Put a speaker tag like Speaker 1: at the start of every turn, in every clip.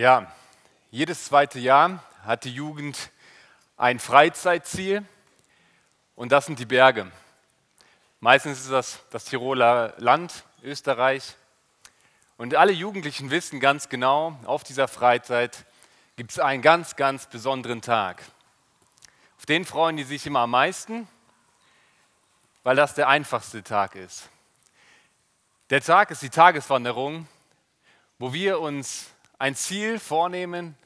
Speaker 1: Ja, jedes zweite Jahr hat die Jugend ein Freizeitziel und das sind die Berge. Meistens ist das das Tiroler Land, Österreich. Und alle Jugendlichen wissen ganz genau, auf dieser Freizeit gibt es einen ganz, ganz besonderen Tag. Auf den freuen die sich immer am meisten, weil das der einfachste Tag ist. Der Tag ist die Tageswanderung, wo wir uns ein Ziel vornehmen,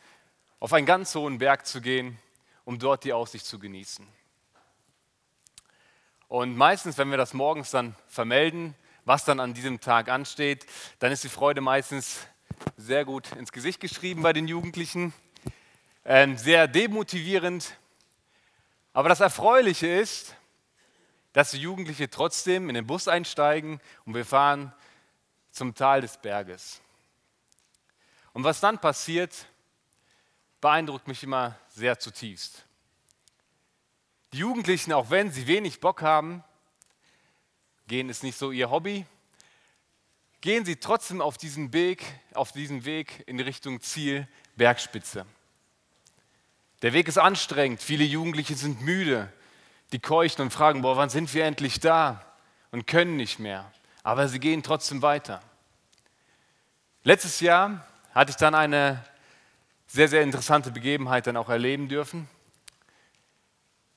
Speaker 1: auf einen ganz hohen Berg zu gehen, um dort die Aussicht zu genießen. Und meistens, wenn wir das morgens dann vermelden, was dann an diesem Tag ansteht, dann ist die Freude meistens sehr gut ins Gesicht geschrieben bei den Jugendlichen, ähm, sehr demotivierend. Aber das Erfreuliche ist, dass die Jugendlichen trotzdem in den Bus einsteigen und wir fahren zum Tal des Berges. Und was dann passiert, beeindruckt mich immer sehr zutiefst. Die Jugendlichen, auch wenn sie wenig Bock haben, gehen ist nicht so ihr Hobby, gehen sie trotzdem auf diesen Weg, auf diesen Weg in Richtung Ziel Bergspitze. Der Weg ist anstrengend, viele Jugendliche sind müde, die keuchen und fragen, boah, wann sind wir endlich da und können nicht mehr. Aber sie gehen trotzdem weiter. Letztes Jahr hatte ich dann eine sehr, sehr interessante Begebenheit dann auch erleben dürfen.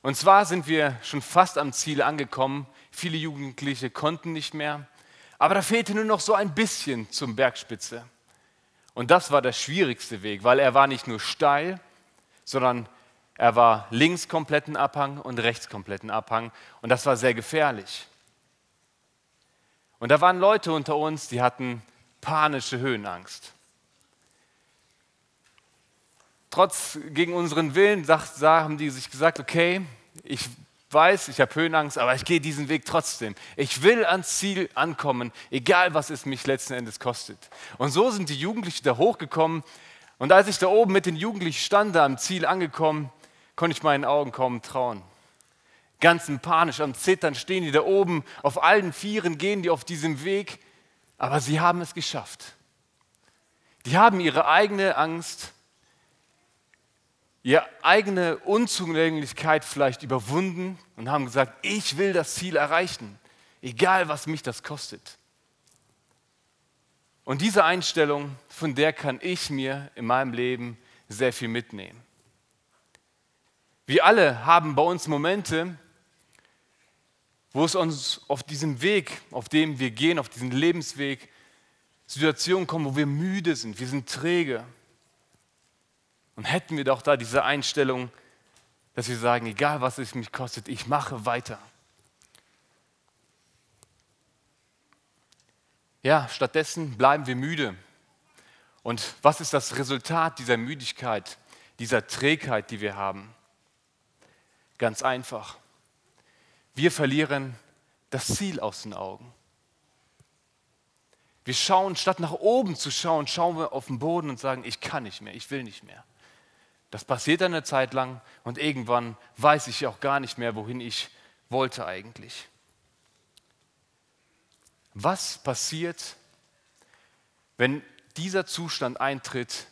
Speaker 1: Und zwar sind wir schon fast am Ziel angekommen. Viele Jugendliche konnten nicht mehr, aber da fehlte nur noch so ein bisschen zum Bergspitze. Und das war der schwierigste Weg, weil er war nicht nur steil, sondern er war links kompletten Abhang und rechts kompletten Abhang. Und das war sehr gefährlich. Und da waren Leute unter uns, die hatten panische Höhenangst trotz gegen unseren Willen sagt, haben die sich gesagt, okay, ich weiß, ich habe Höhenangst, aber ich gehe diesen Weg trotzdem. Ich will ans Ziel ankommen, egal was es mich letzten Endes kostet. Und so sind die Jugendlichen da hochgekommen. Und als ich da oben mit den Jugendlichen stand, da am Ziel angekommen, konnte ich meinen Augen kaum trauen. Ganz panisch, am Zittern stehen die da oben, auf allen Vieren gehen die auf diesem Weg, aber sie haben es geschafft. Die haben ihre eigene Angst ihre eigene Unzulänglichkeit vielleicht überwunden und haben gesagt, ich will das Ziel erreichen, egal was mich das kostet. Und diese Einstellung, von der kann ich mir in meinem Leben sehr viel mitnehmen. Wir alle haben bei uns Momente, wo es uns auf diesem Weg, auf dem wir gehen, auf diesen Lebensweg, Situationen kommen, wo wir müde sind, wir sind träge, und hätten wir doch da diese Einstellung, dass wir sagen, egal was es mich kostet, ich mache weiter. Ja, stattdessen bleiben wir müde. Und was ist das Resultat dieser Müdigkeit, dieser Trägheit, die wir haben? Ganz einfach. Wir verlieren das Ziel aus den Augen. Wir schauen, statt nach oben zu schauen, schauen wir auf den Boden und sagen, ich kann nicht mehr, ich will nicht mehr. Das passiert eine Zeit lang und irgendwann weiß ich auch gar nicht mehr, wohin ich wollte eigentlich. Was passiert, wenn dieser Zustand eintritt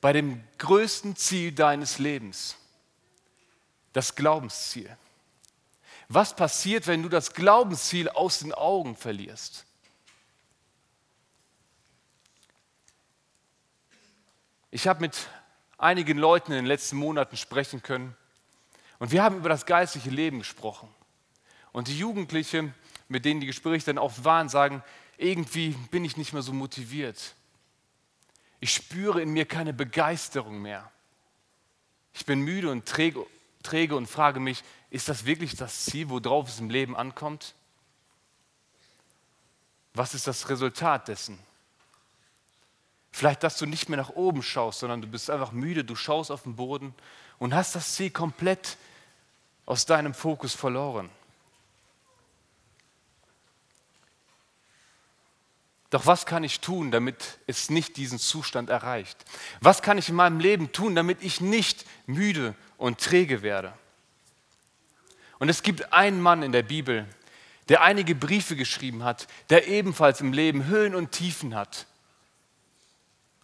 Speaker 1: bei dem größten Ziel deines Lebens, das Glaubensziel? Was passiert, wenn du das Glaubensziel aus den Augen verlierst? Ich habe mit einigen Leuten in den letzten Monaten sprechen können. Und wir haben über das geistliche Leben gesprochen. Und die Jugendlichen, mit denen die Gespräche dann oft waren, sagen, irgendwie bin ich nicht mehr so motiviert. Ich spüre in mir keine Begeisterung mehr. Ich bin müde und träge, träge und frage mich, ist das wirklich das Ziel, worauf es im Leben ankommt? Was ist das Resultat dessen? Vielleicht, dass du nicht mehr nach oben schaust, sondern du bist einfach müde, du schaust auf den Boden und hast das Ziel komplett aus deinem Fokus verloren. Doch was kann ich tun, damit es nicht diesen Zustand erreicht? Was kann ich in meinem Leben tun, damit ich nicht müde und träge werde? Und es gibt einen Mann in der Bibel, der einige Briefe geschrieben hat, der ebenfalls im Leben Höhen und Tiefen hat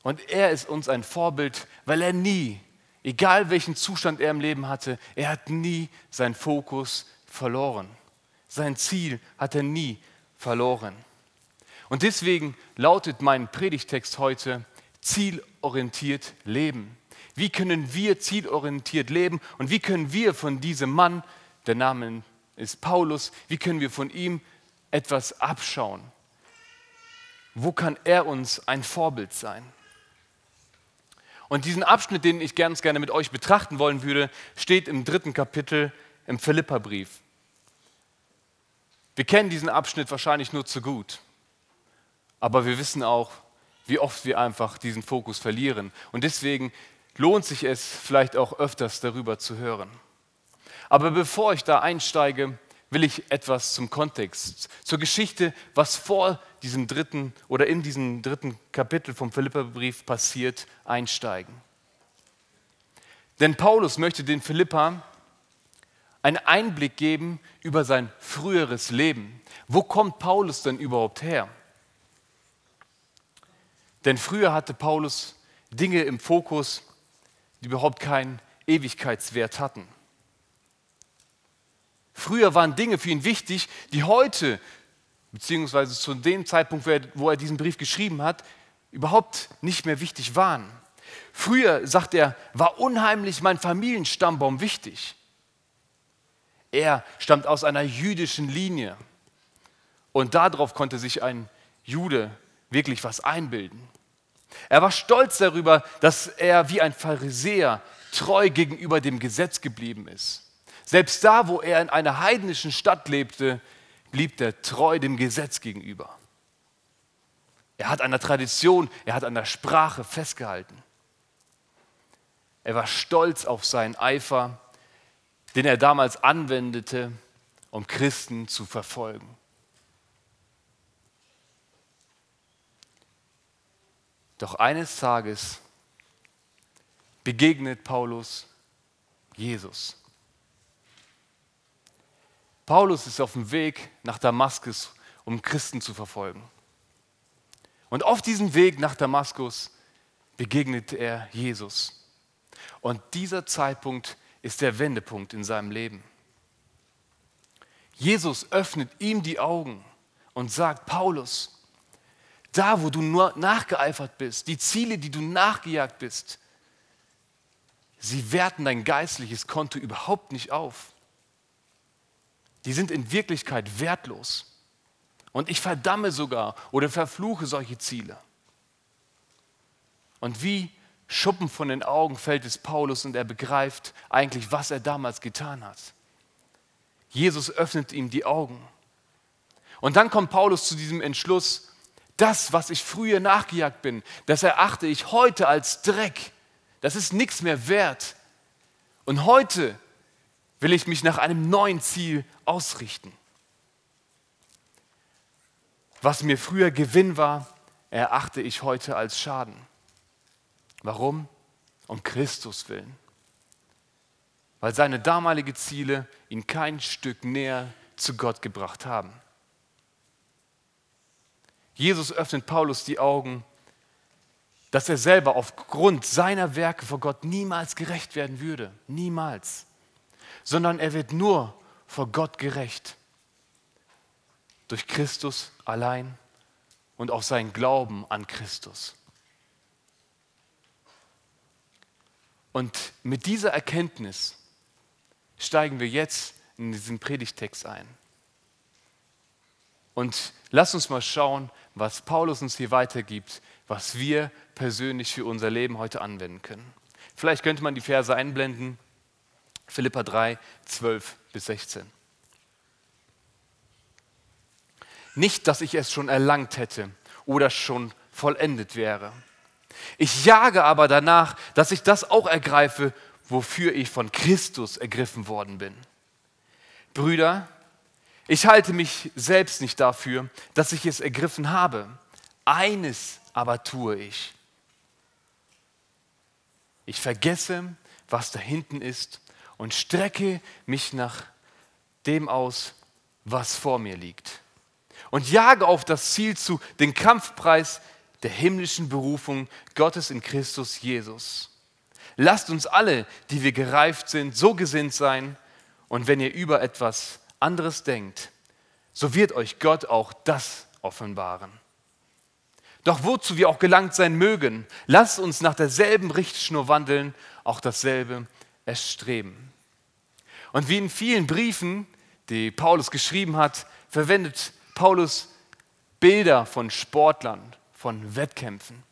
Speaker 1: Und er ist uns ein Vorbild, weil er nie, egal welchen Zustand er im Leben hatte, er hat nie seinen Fokus verloren. Sein Ziel hat er nie verloren. Und deswegen lautet mein Predigtext heute, zielorientiert leben. Wie können wir zielorientiert leben und wie können wir von diesem Mann, der Name ist Paulus, wie können wir von ihm etwas abschauen? Wo kann er uns ein Vorbild sein? Und diesen Abschnitt, den ich ganz gerne mit euch betrachten wollen würde, steht im dritten Kapitel im Philipperbrief. Wir kennen diesen Abschnitt wahrscheinlich nur zu gut, aber wir wissen auch, wie oft wir einfach diesen Fokus verlieren. Und deswegen lohnt sich es vielleicht auch öfters darüber zu hören. Aber bevor ich da einsteige, will ich etwas zum Kontext, zur Geschichte, was vor diesem dritten oder in diesem dritten Kapitel vom Philipperbrief passiert, einsteigen. Denn Paulus möchte den Philippa einen Einblick geben über sein früheres Leben. Wo kommt Paulus denn überhaupt her? Denn früher hatte Paulus Dinge im Fokus, die überhaupt keinen Ewigkeitswert hatten. Früher waren Dinge für ihn wichtig, die heute, beziehungsweise zu dem Zeitpunkt, wo er diesen Brief geschrieben hat, überhaupt nicht mehr wichtig waren. Früher, sagt er, war unheimlich mein Familienstammbaum wichtig. Er stammt aus einer jüdischen Linie und darauf konnte sich ein Jude wirklich was einbilden. Er war stolz darüber, dass er wie ein Pharisäer treu gegenüber dem Gesetz geblieben ist. Selbst da, wo er in einer heidnischen Stadt lebte, blieb er treu dem Gesetz gegenüber. Er hat an der Tradition, er hat an der Sprache festgehalten. Er war stolz auf seinen Eifer, den er damals anwendete, um Christen zu verfolgen. Doch eines Tages begegnet Paulus Jesus. Paulus ist auf dem Weg nach Damaskus, um Christen zu verfolgen. Und auf diesem Weg nach Damaskus begegnet er Jesus. Und dieser Zeitpunkt ist der Wendepunkt in seinem Leben. Jesus öffnet ihm die Augen und sagt, Paulus, da wo du nur nachgeeifert bist, die Ziele, die du nachgejagt bist, sie werten dein geistliches Konto überhaupt nicht auf die sind in Wirklichkeit wertlos. Und ich verdamme sogar oder verfluche solche Ziele. Und wie Schuppen von den Augen fällt es Paulus und er begreift eigentlich, was er damals getan hat. Jesus öffnet ihm die Augen. Und dann kommt Paulus zu diesem Entschluss, das, was ich früher nachgejagt bin, das erachte ich heute als Dreck. Das ist nichts mehr wert. Und heute will ich mich nach einem neuen Ziel ausrichten. Was mir früher Gewinn war, erachte ich heute als Schaden. Warum? Um Christus willen. Weil seine damaligen Ziele ihn kein Stück näher zu Gott gebracht haben. Jesus öffnet Paulus die Augen, dass er selber aufgrund seiner Werke vor Gott niemals gerecht werden würde. Niemals sondern er wird nur vor Gott gerecht. Durch Christus allein und auf seinen Glauben an Christus. Und mit dieser Erkenntnis steigen wir jetzt in diesen Predigtext ein. Und lass uns mal schauen, was Paulus uns hier weitergibt, was wir persönlich für unser Leben heute anwenden können. Vielleicht könnte man die Verse einblenden. Philippa 3, 12 bis 16. Nicht, dass ich es schon erlangt hätte oder schon vollendet wäre. Ich jage aber danach, dass ich das auch ergreife, wofür ich von Christus ergriffen worden bin. Brüder, ich halte mich selbst nicht dafür, dass ich es ergriffen habe. Eines aber tue ich. Ich vergesse, was da hinten ist und strecke mich nach dem aus, was vor mir liegt. Und jage auf das Ziel zu, den Kampfpreis der himmlischen Berufung Gottes in Christus Jesus. Lasst uns alle, die wir gereift sind, so gesinnt sein, und wenn ihr über etwas anderes denkt, so wird euch Gott auch das offenbaren. Doch wozu wir auch gelangt sein mögen, lasst uns nach derselben Richtschnur wandeln, auch dasselbe erstreben. Und wie in vielen Briefen, die Paulus geschrieben hat, verwendet Paulus Bilder von Sportlern, von Wettkämpfen.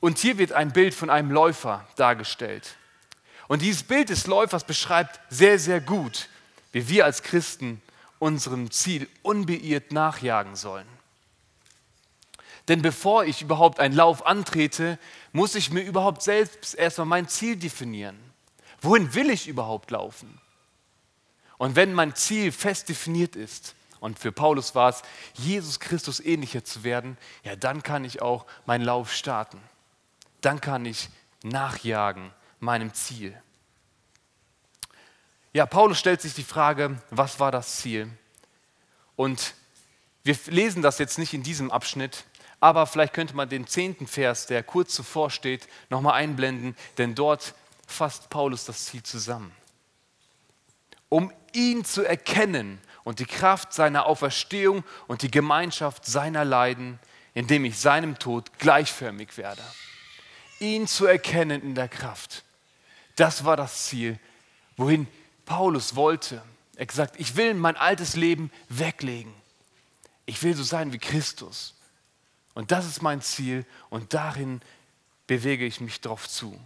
Speaker 1: Und hier wird ein Bild von einem Läufer dargestellt. Und dieses Bild des Läufers beschreibt sehr, sehr gut, wie wir als Christen unserem Ziel unbeirrt nachjagen sollen. Denn bevor ich überhaupt einen Lauf antrete, muss ich mir überhaupt selbst erstmal mein Ziel definieren. Wohin will ich überhaupt laufen? Und wenn mein Ziel fest definiert ist, und für Paulus war es, Jesus Christus ähnlicher zu werden, ja, dann kann ich auch meinen Lauf starten. Dann kann ich nachjagen meinem Ziel. Ja, Paulus stellt sich die Frage, was war das Ziel? Und wir lesen das jetzt nicht in diesem Abschnitt, aber vielleicht könnte man den zehnten Vers, der kurz zuvor steht, nochmal einblenden, denn dort fasst Paulus das Ziel zusammen. Um ihn zu erkennen und die Kraft seiner Auferstehung und die Gemeinschaft seiner Leiden, indem ich seinem Tod gleichförmig werde. Ihn zu erkennen in der Kraft. Das war das Ziel, wohin Paulus wollte. Er gesagt, ich will mein altes Leben weglegen. Ich will so sein wie Christus. Und das ist mein Ziel und darin bewege ich mich drauf zu.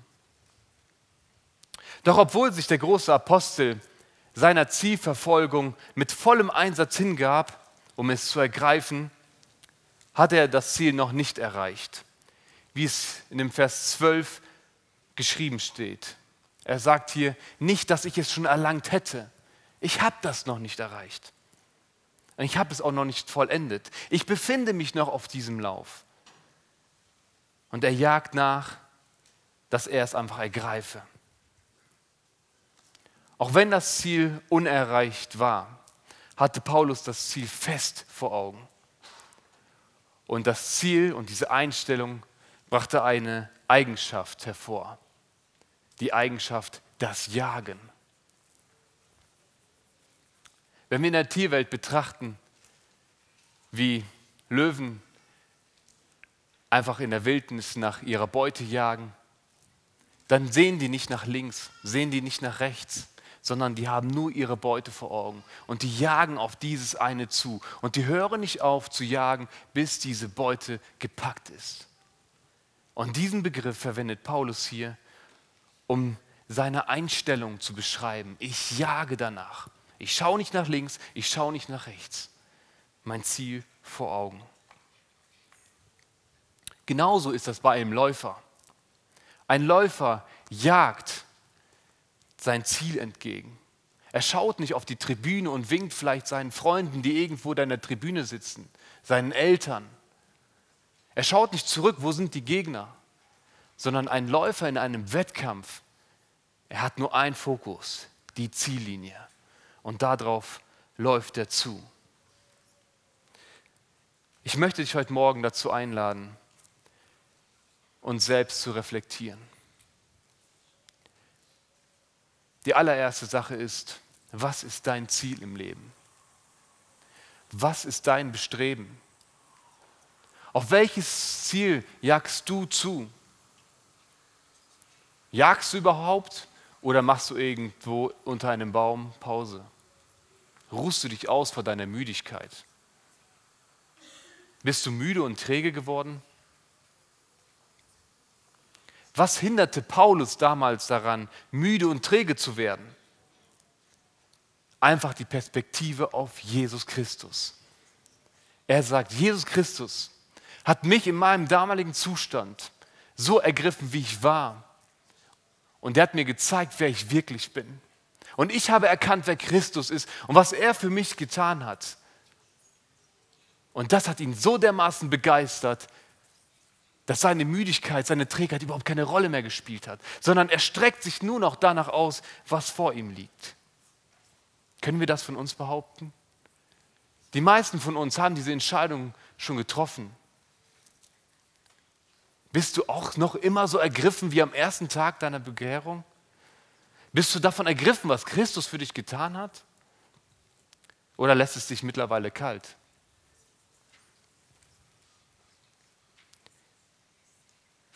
Speaker 1: Doch obwohl sich der große Apostel seiner Zielverfolgung mit vollem Einsatz hingab, um es zu ergreifen, hat er das Ziel noch nicht erreicht, wie es in dem Vers 12 geschrieben steht. Er sagt hier, nicht, dass ich es schon erlangt hätte. Ich habe das noch nicht erreicht. Ich habe es auch noch nicht vollendet. Ich befinde mich noch auf diesem Lauf. Und er jagt nach, dass er es einfach ergreife. Auch wenn das Ziel unerreicht war, hatte Paulus das Ziel fest vor Augen. Und das Ziel und diese Einstellung brachte eine Eigenschaft hervor. Die Eigenschaft, das Jagen. Wenn wir in der Tierwelt betrachten, wie Löwen einfach in der Wildnis nach ihrer Beute jagen, dann sehen die nicht nach links, sehen die nicht nach rechts, sondern die haben nur ihre Beute vor Augen und die jagen auf dieses eine zu und die hören nicht auf zu jagen, bis diese Beute gepackt ist. Und diesen Begriff verwendet Paulus hier, um seine Einstellung zu beschreiben. Ich jage danach. Ich schaue nicht nach links, ich schaue nicht nach rechts. Mein Ziel vor Augen. Genauso ist das bei einem Läufer. Ein Läufer jagt sein Ziel entgegen. Er schaut nicht auf die Tribüne und winkt vielleicht seinen Freunden, die irgendwo da in der Tribüne sitzen, seinen Eltern. Er schaut nicht zurück, wo sind die Gegner, sondern ein Läufer in einem Wettkampf, er hat nur einen Fokus, die Ziellinie. Und darauf läuft er zu. Ich möchte dich heute Morgen dazu einladen, uns selbst zu reflektieren. Die allererste Sache ist, was ist dein Ziel im Leben? Was ist dein Bestreben? Auf welches Ziel jagst du zu? Jagst du überhaupt oder machst du irgendwo unter einem Baum Pause? Ruhst du dich aus vor deiner Müdigkeit? Bist du müde und träge geworden? Was hinderte Paulus damals daran, müde und träge zu werden? Einfach die Perspektive auf Jesus Christus. Er sagt, Jesus Christus hat mich in meinem damaligen Zustand so ergriffen, wie ich war. Und er hat mir gezeigt, wer ich wirklich bin. Und ich habe erkannt, wer Christus ist und was er für mich getan hat. Und das hat ihn so dermaßen begeistert, dass seine Müdigkeit, seine Trägheit überhaupt keine Rolle mehr gespielt hat, sondern er streckt sich nur noch danach aus, was vor ihm liegt. Können wir das von uns behaupten? Die meisten von uns haben diese Entscheidung schon getroffen. Bist du auch noch immer so ergriffen wie am ersten Tag deiner Bekehrung? Bist du davon ergriffen, was Christus für dich getan hat? Oder lässt es dich mittlerweile kalt?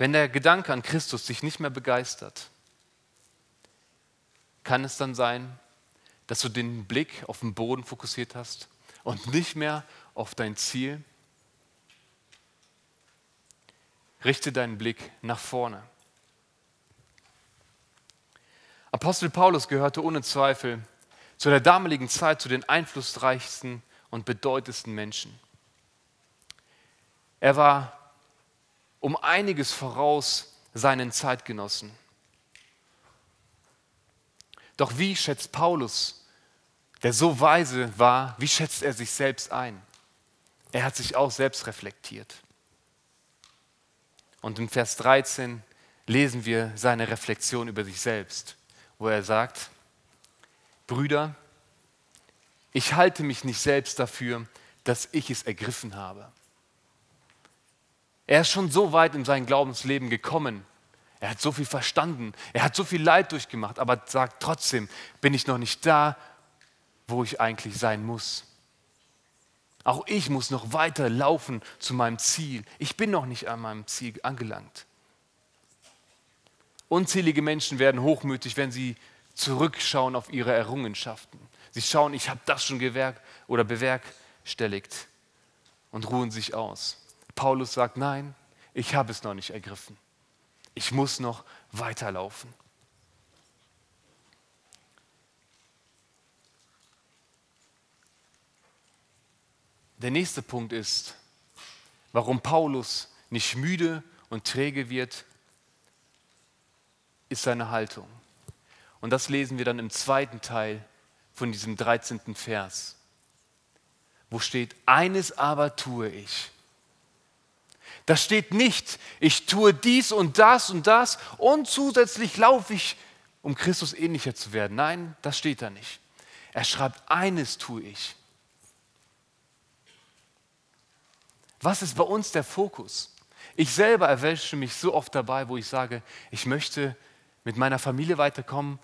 Speaker 1: Wenn der Gedanke an Christus dich nicht mehr begeistert, kann es dann sein, dass du den Blick auf den Boden fokussiert hast und nicht mehr auf dein Ziel? Richte deinen Blick nach vorne. Apostel Paulus gehörte ohne Zweifel zu der damaligen Zeit zu den einflussreichsten und bedeutendsten Menschen. Er war um einiges voraus seinen Zeitgenossen. Doch wie schätzt Paulus, der so weise war, wie schätzt er sich selbst ein? Er hat sich auch selbst reflektiert. Und in Vers 13 lesen wir seine Reflexion über sich selbst wo er sagt, Brüder, ich halte mich nicht selbst dafür, dass ich es ergriffen habe. Er ist schon so weit in sein Glaubensleben gekommen. Er hat so viel verstanden. Er hat so viel Leid durchgemacht, aber sagt trotzdem, bin ich noch nicht da, wo ich eigentlich sein muss. Auch ich muss noch weiter laufen zu meinem Ziel. Ich bin noch nicht an meinem Ziel angelangt. Unzählige Menschen werden hochmütig, wenn sie zurückschauen auf ihre Errungenschaften. Sie schauen, ich habe das schon gewerk oder bewerkstelligt und ruhen sich aus. Paulus sagt, nein, ich habe es noch nicht ergriffen. Ich muss noch weiterlaufen. Der nächste Punkt ist, warum Paulus nicht müde und träge wird, ist seine Haltung. Und das lesen wir dann im zweiten Teil von diesem 13. Vers, wo steht, eines aber tue ich. Da steht nicht, ich tue dies und das und das und zusätzlich laufe ich, um Christus ähnlicher zu werden. Nein, das steht da nicht. Er schreibt, eines tue ich. Was ist bei uns der Fokus? Ich selber erwäsche mich so oft dabei, wo ich sage, ich möchte mit meiner Familie weiterkommen.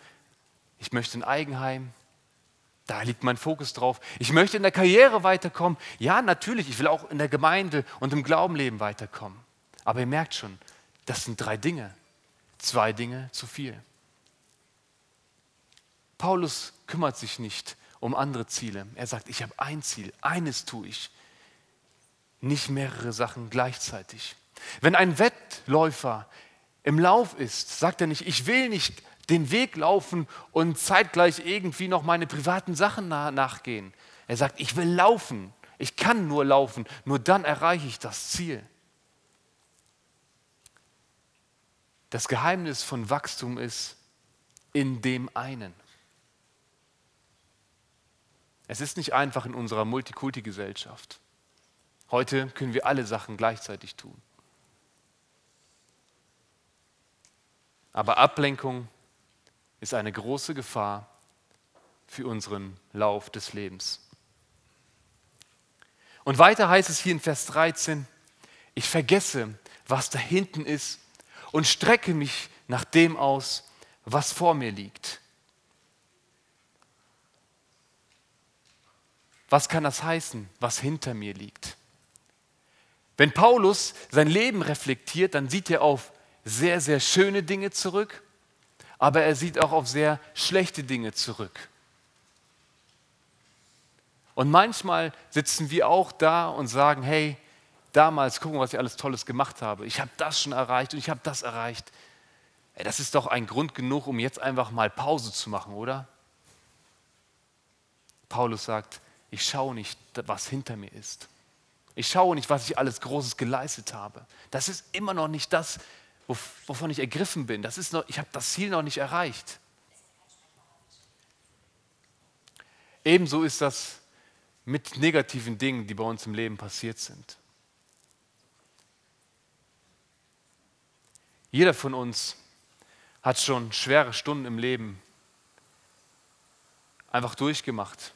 Speaker 1: Ich möchte ein Eigenheim. Da liegt mein Fokus drauf. Ich möchte in der Karriere weiterkommen. Ja, natürlich, ich will auch in der Gemeinde und im Glaubenleben weiterkommen. Aber ihr merkt schon, das sind drei Dinge. Zwei Dinge zu viel. Paulus kümmert sich nicht um andere Ziele. Er sagt, ich habe ein Ziel, eines tue ich. Nicht mehrere Sachen gleichzeitig. Wenn ein Wettläufer im Lauf ist, sagt er nicht, ich will nicht den Weg laufen und zeitgleich irgendwie noch meine privaten Sachen nachgehen. Er sagt, ich will laufen. Ich kann nur laufen. Nur dann erreiche ich das Ziel. Das Geheimnis von Wachstum ist in dem einen. Es ist nicht einfach in unserer Multikulti-Gesellschaft. Heute können wir alle Sachen gleichzeitig tun. Aber Ablenkung ist eine große Gefahr für unseren Lauf des Lebens. Und weiter heißt es hier in Vers 13, ich vergesse, was da hinten ist und strecke mich nach dem aus, was vor mir liegt. Was kann das heißen, was hinter mir liegt? Wenn Paulus sein Leben reflektiert, dann sieht er auf sehr, sehr schöne Dinge zurück, aber er sieht auch auf sehr schlechte Dinge zurück. Und manchmal sitzen wir auch da und sagen, hey, damals, gucken, was ich alles Tolles gemacht habe. Ich habe das schon erreicht und ich habe das erreicht. Ey, das ist doch ein Grund genug, um jetzt einfach mal Pause zu machen, oder? Paulus sagt, ich schaue nicht, was hinter mir ist. Ich schaue nicht, was ich alles Großes geleistet habe. Das ist immer noch nicht das, wovon ich ergriffen bin. Das ist noch, ich habe das Ziel noch nicht erreicht. Ebenso ist das mit negativen Dingen, die bei uns im Leben passiert sind. Jeder von uns hat schon schwere Stunden im Leben einfach durchgemacht.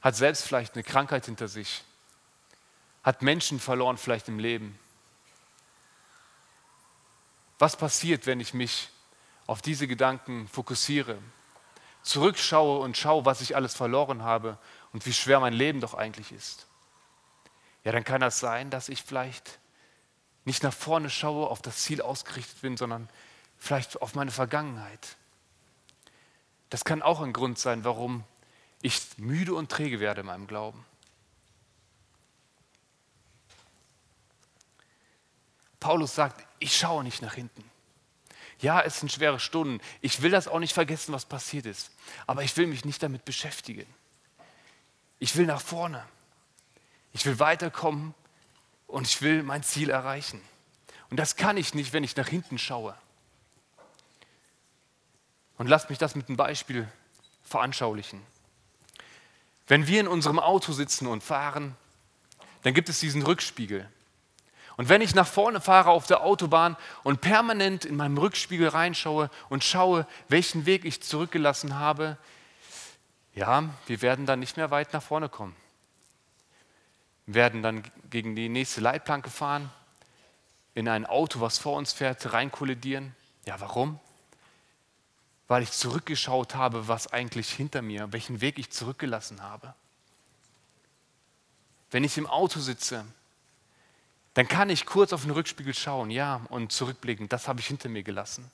Speaker 1: Hat selbst vielleicht eine Krankheit hinter sich. Hat Menschen verloren vielleicht im Leben Was passiert, wenn ich mich auf diese Gedanken fokussiere, zurückschaue und schaue, was ich alles verloren habe und wie schwer mein Leben doch eigentlich ist? Ja, dann kann das sein, dass ich vielleicht nicht nach vorne schaue, auf das Ziel ausgerichtet bin, sondern vielleicht auf meine Vergangenheit. Das kann auch ein Grund sein, warum ich müde und träge werde in meinem Glauben. Paulus sagt, ich schaue nicht nach hinten. Ja, es sind schwere Stunden. Ich will das auch nicht vergessen, was passiert ist. Aber ich will mich nicht damit beschäftigen. Ich will nach vorne. Ich will weiterkommen und ich will mein Ziel erreichen. Und das kann ich nicht, wenn ich nach hinten schaue. Und lasst mich das mit einem Beispiel veranschaulichen. Wenn wir in unserem Auto sitzen und fahren, dann gibt es diesen Rückspiegel. Und wenn ich nach vorne fahre auf der Autobahn und permanent in meinem Rückspiegel reinschaue und schaue, welchen Weg ich zurückgelassen habe, ja, wir werden dann nicht mehr weit nach vorne kommen. Wir werden dann gegen die nächste Leitplanke fahren, in ein Auto, was vor uns fährt, reinkollidieren. Ja, warum? Weil ich zurückgeschaut habe, was eigentlich hinter mir, welchen Weg ich zurückgelassen habe. Wenn ich im Auto sitze dann kann ich kurz auf den Rückspiegel schauen, ja, und zurückblicken, das habe ich hinter mir gelassen.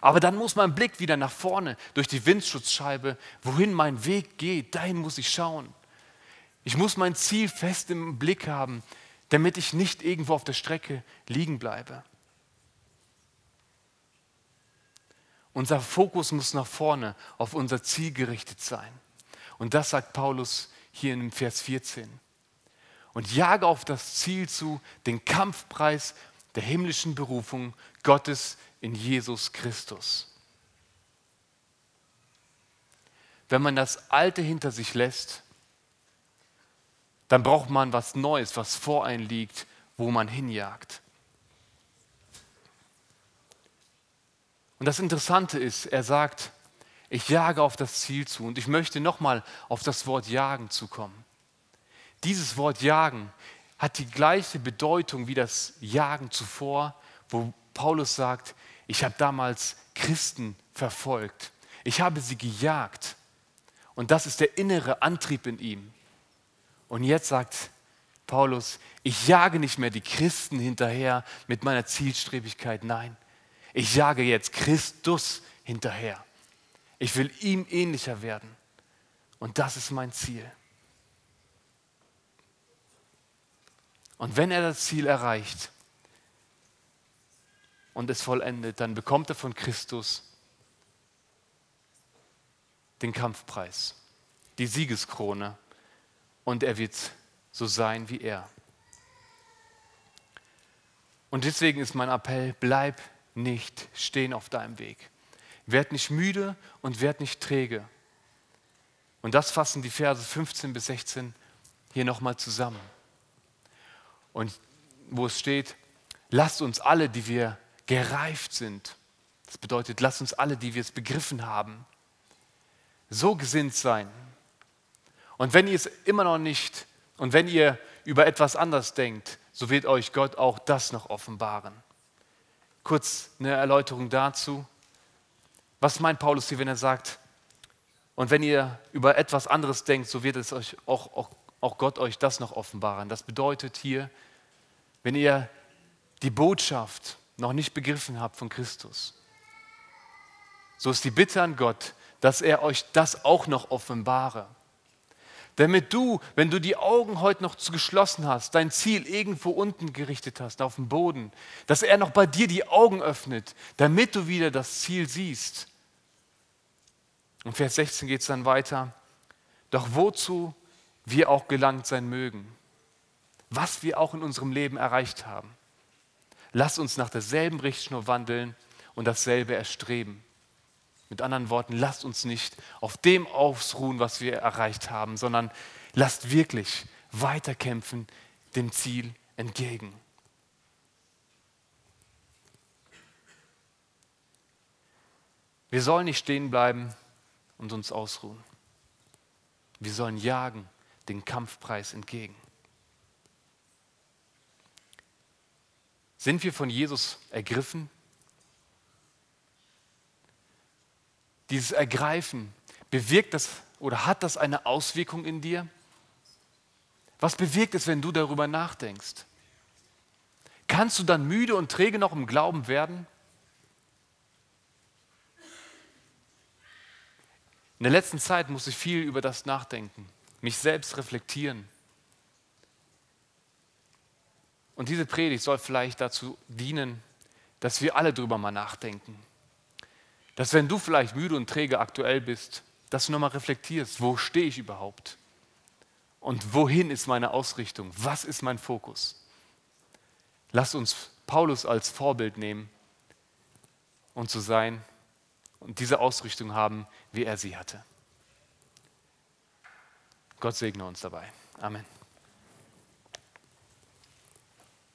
Speaker 1: Aber dann muss mein Blick wieder nach vorne durch die Windschutzscheibe, wohin mein Weg geht, dahin muss ich schauen. Ich muss mein Ziel fest im Blick haben, damit ich nicht irgendwo auf der Strecke liegen bleibe. Unser Fokus muss nach vorne auf unser Ziel gerichtet sein. Und das sagt Paulus hier in Vers 14 und jage auf das Ziel zu, den Kampfpreis der himmlischen Berufung Gottes in Jesus Christus. Wenn man das Alte hinter sich lässt, dann braucht man was Neues, was vor einen liegt, wo man hinjagt. Und das Interessante ist, er sagt, ich jage auf das Ziel zu. Und ich möchte nochmal auf das Wort jagen zu kommen. Dieses Wort jagen hat die gleiche Bedeutung wie das Jagen zuvor, wo Paulus sagt, ich habe damals Christen verfolgt. Ich habe sie gejagt. Und das ist der innere Antrieb in ihm. Und jetzt sagt Paulus, ich jage nicht mehr die Christen hinterher mit meiner Zielstrebigkeit. Nein, ich jage jetzt Christus hinterher. Ich will ihm ähnlicher werden. Und das ist mein Ziel. Und wenn er das Ziel erreicht und es vollendet, dann bekommt er von Christus den Kampfpreis, die Siegeskrone und er wird so sein wie er. Und deswegen ist mein Appell, bleib nicht stehen auf deinem Weg. Werd nicht müde und werd nicht träge. Und das fassen die Verse 15 bis 16 hier nochmal zusammen. Und wo es steht, lasst uns alle, die wir gereift sind, das bedeutet, lasst uns alle, die wir es begriffen haben, so gesinnt sein. Und wenn ihr es immer noch nicht und wenn ihr über etwas anders denkt, so wird euch Gott auch das noch offenbaren. Kurz eine Erläuterung dazu. Was meint Paulus hier, wenn er sagt, und wenn ihr über etwas anderes denkt, so wird es euch auch, auch auch Gott euch das noch offenbaren. Das bedeutet hier, wenn ihr die Botschaft noch nicht begriffen habt von Christus, so ist die Bitte an Gott, dass er euch das auch noch offenbare. Damit du, wenn du die Augen heute noch geschlossen hast, dein Ziel irgendwo unten gerichtet hast, auf dem Boden, dass er noch bei dir die Augen öffnet, damit du wieder das Ziel siehst. Und Vers 16 geht es dann weiter. Doch wozu wir auch gelangt sein mögen, was wir auch in unserem Leben erreicht haben. Lass uns nach derselben Richtschnur wandeln und dasselbe erstreben. Mit anderen Worten, lasst uns nicht auf dem ausruhen, was wir erreicht haben, sondern lasst wirklich weiterkämpfen dem Ziel entgegen. Wir sollen nicht stehen bleiben und uns ausruhen. Wir sollen jagen den Kampfpreis entgegen. Sind wir von Jesus ergriffen? dieses Ergreifen, bewirkt das oder hat das eine Auswirkung in dir? Was bewirkt es, wenn du darüber nachdenkst? Kannst du dann müde und träge noch im Glauben werden? In der letzten Zeit muss ich viel über das nachdenken, mich selbst reflektieren. Und diese Predigt soll vielleicht dazu dienen, dass wir alle drüber mal nachdenken. Dass wenn du vielleicht müde und träge aktuell bist, dass du nochmal reflektierst, wo stehe ich überhaupt? Und wohin ist meine Ausrichtung? Was ist mein Fokus? Lass uns Paulus als Vorbild nehmen und zu sein und diese Ausrichtung haben, wie er sie hatte. Gott segne uns dabei. Amen.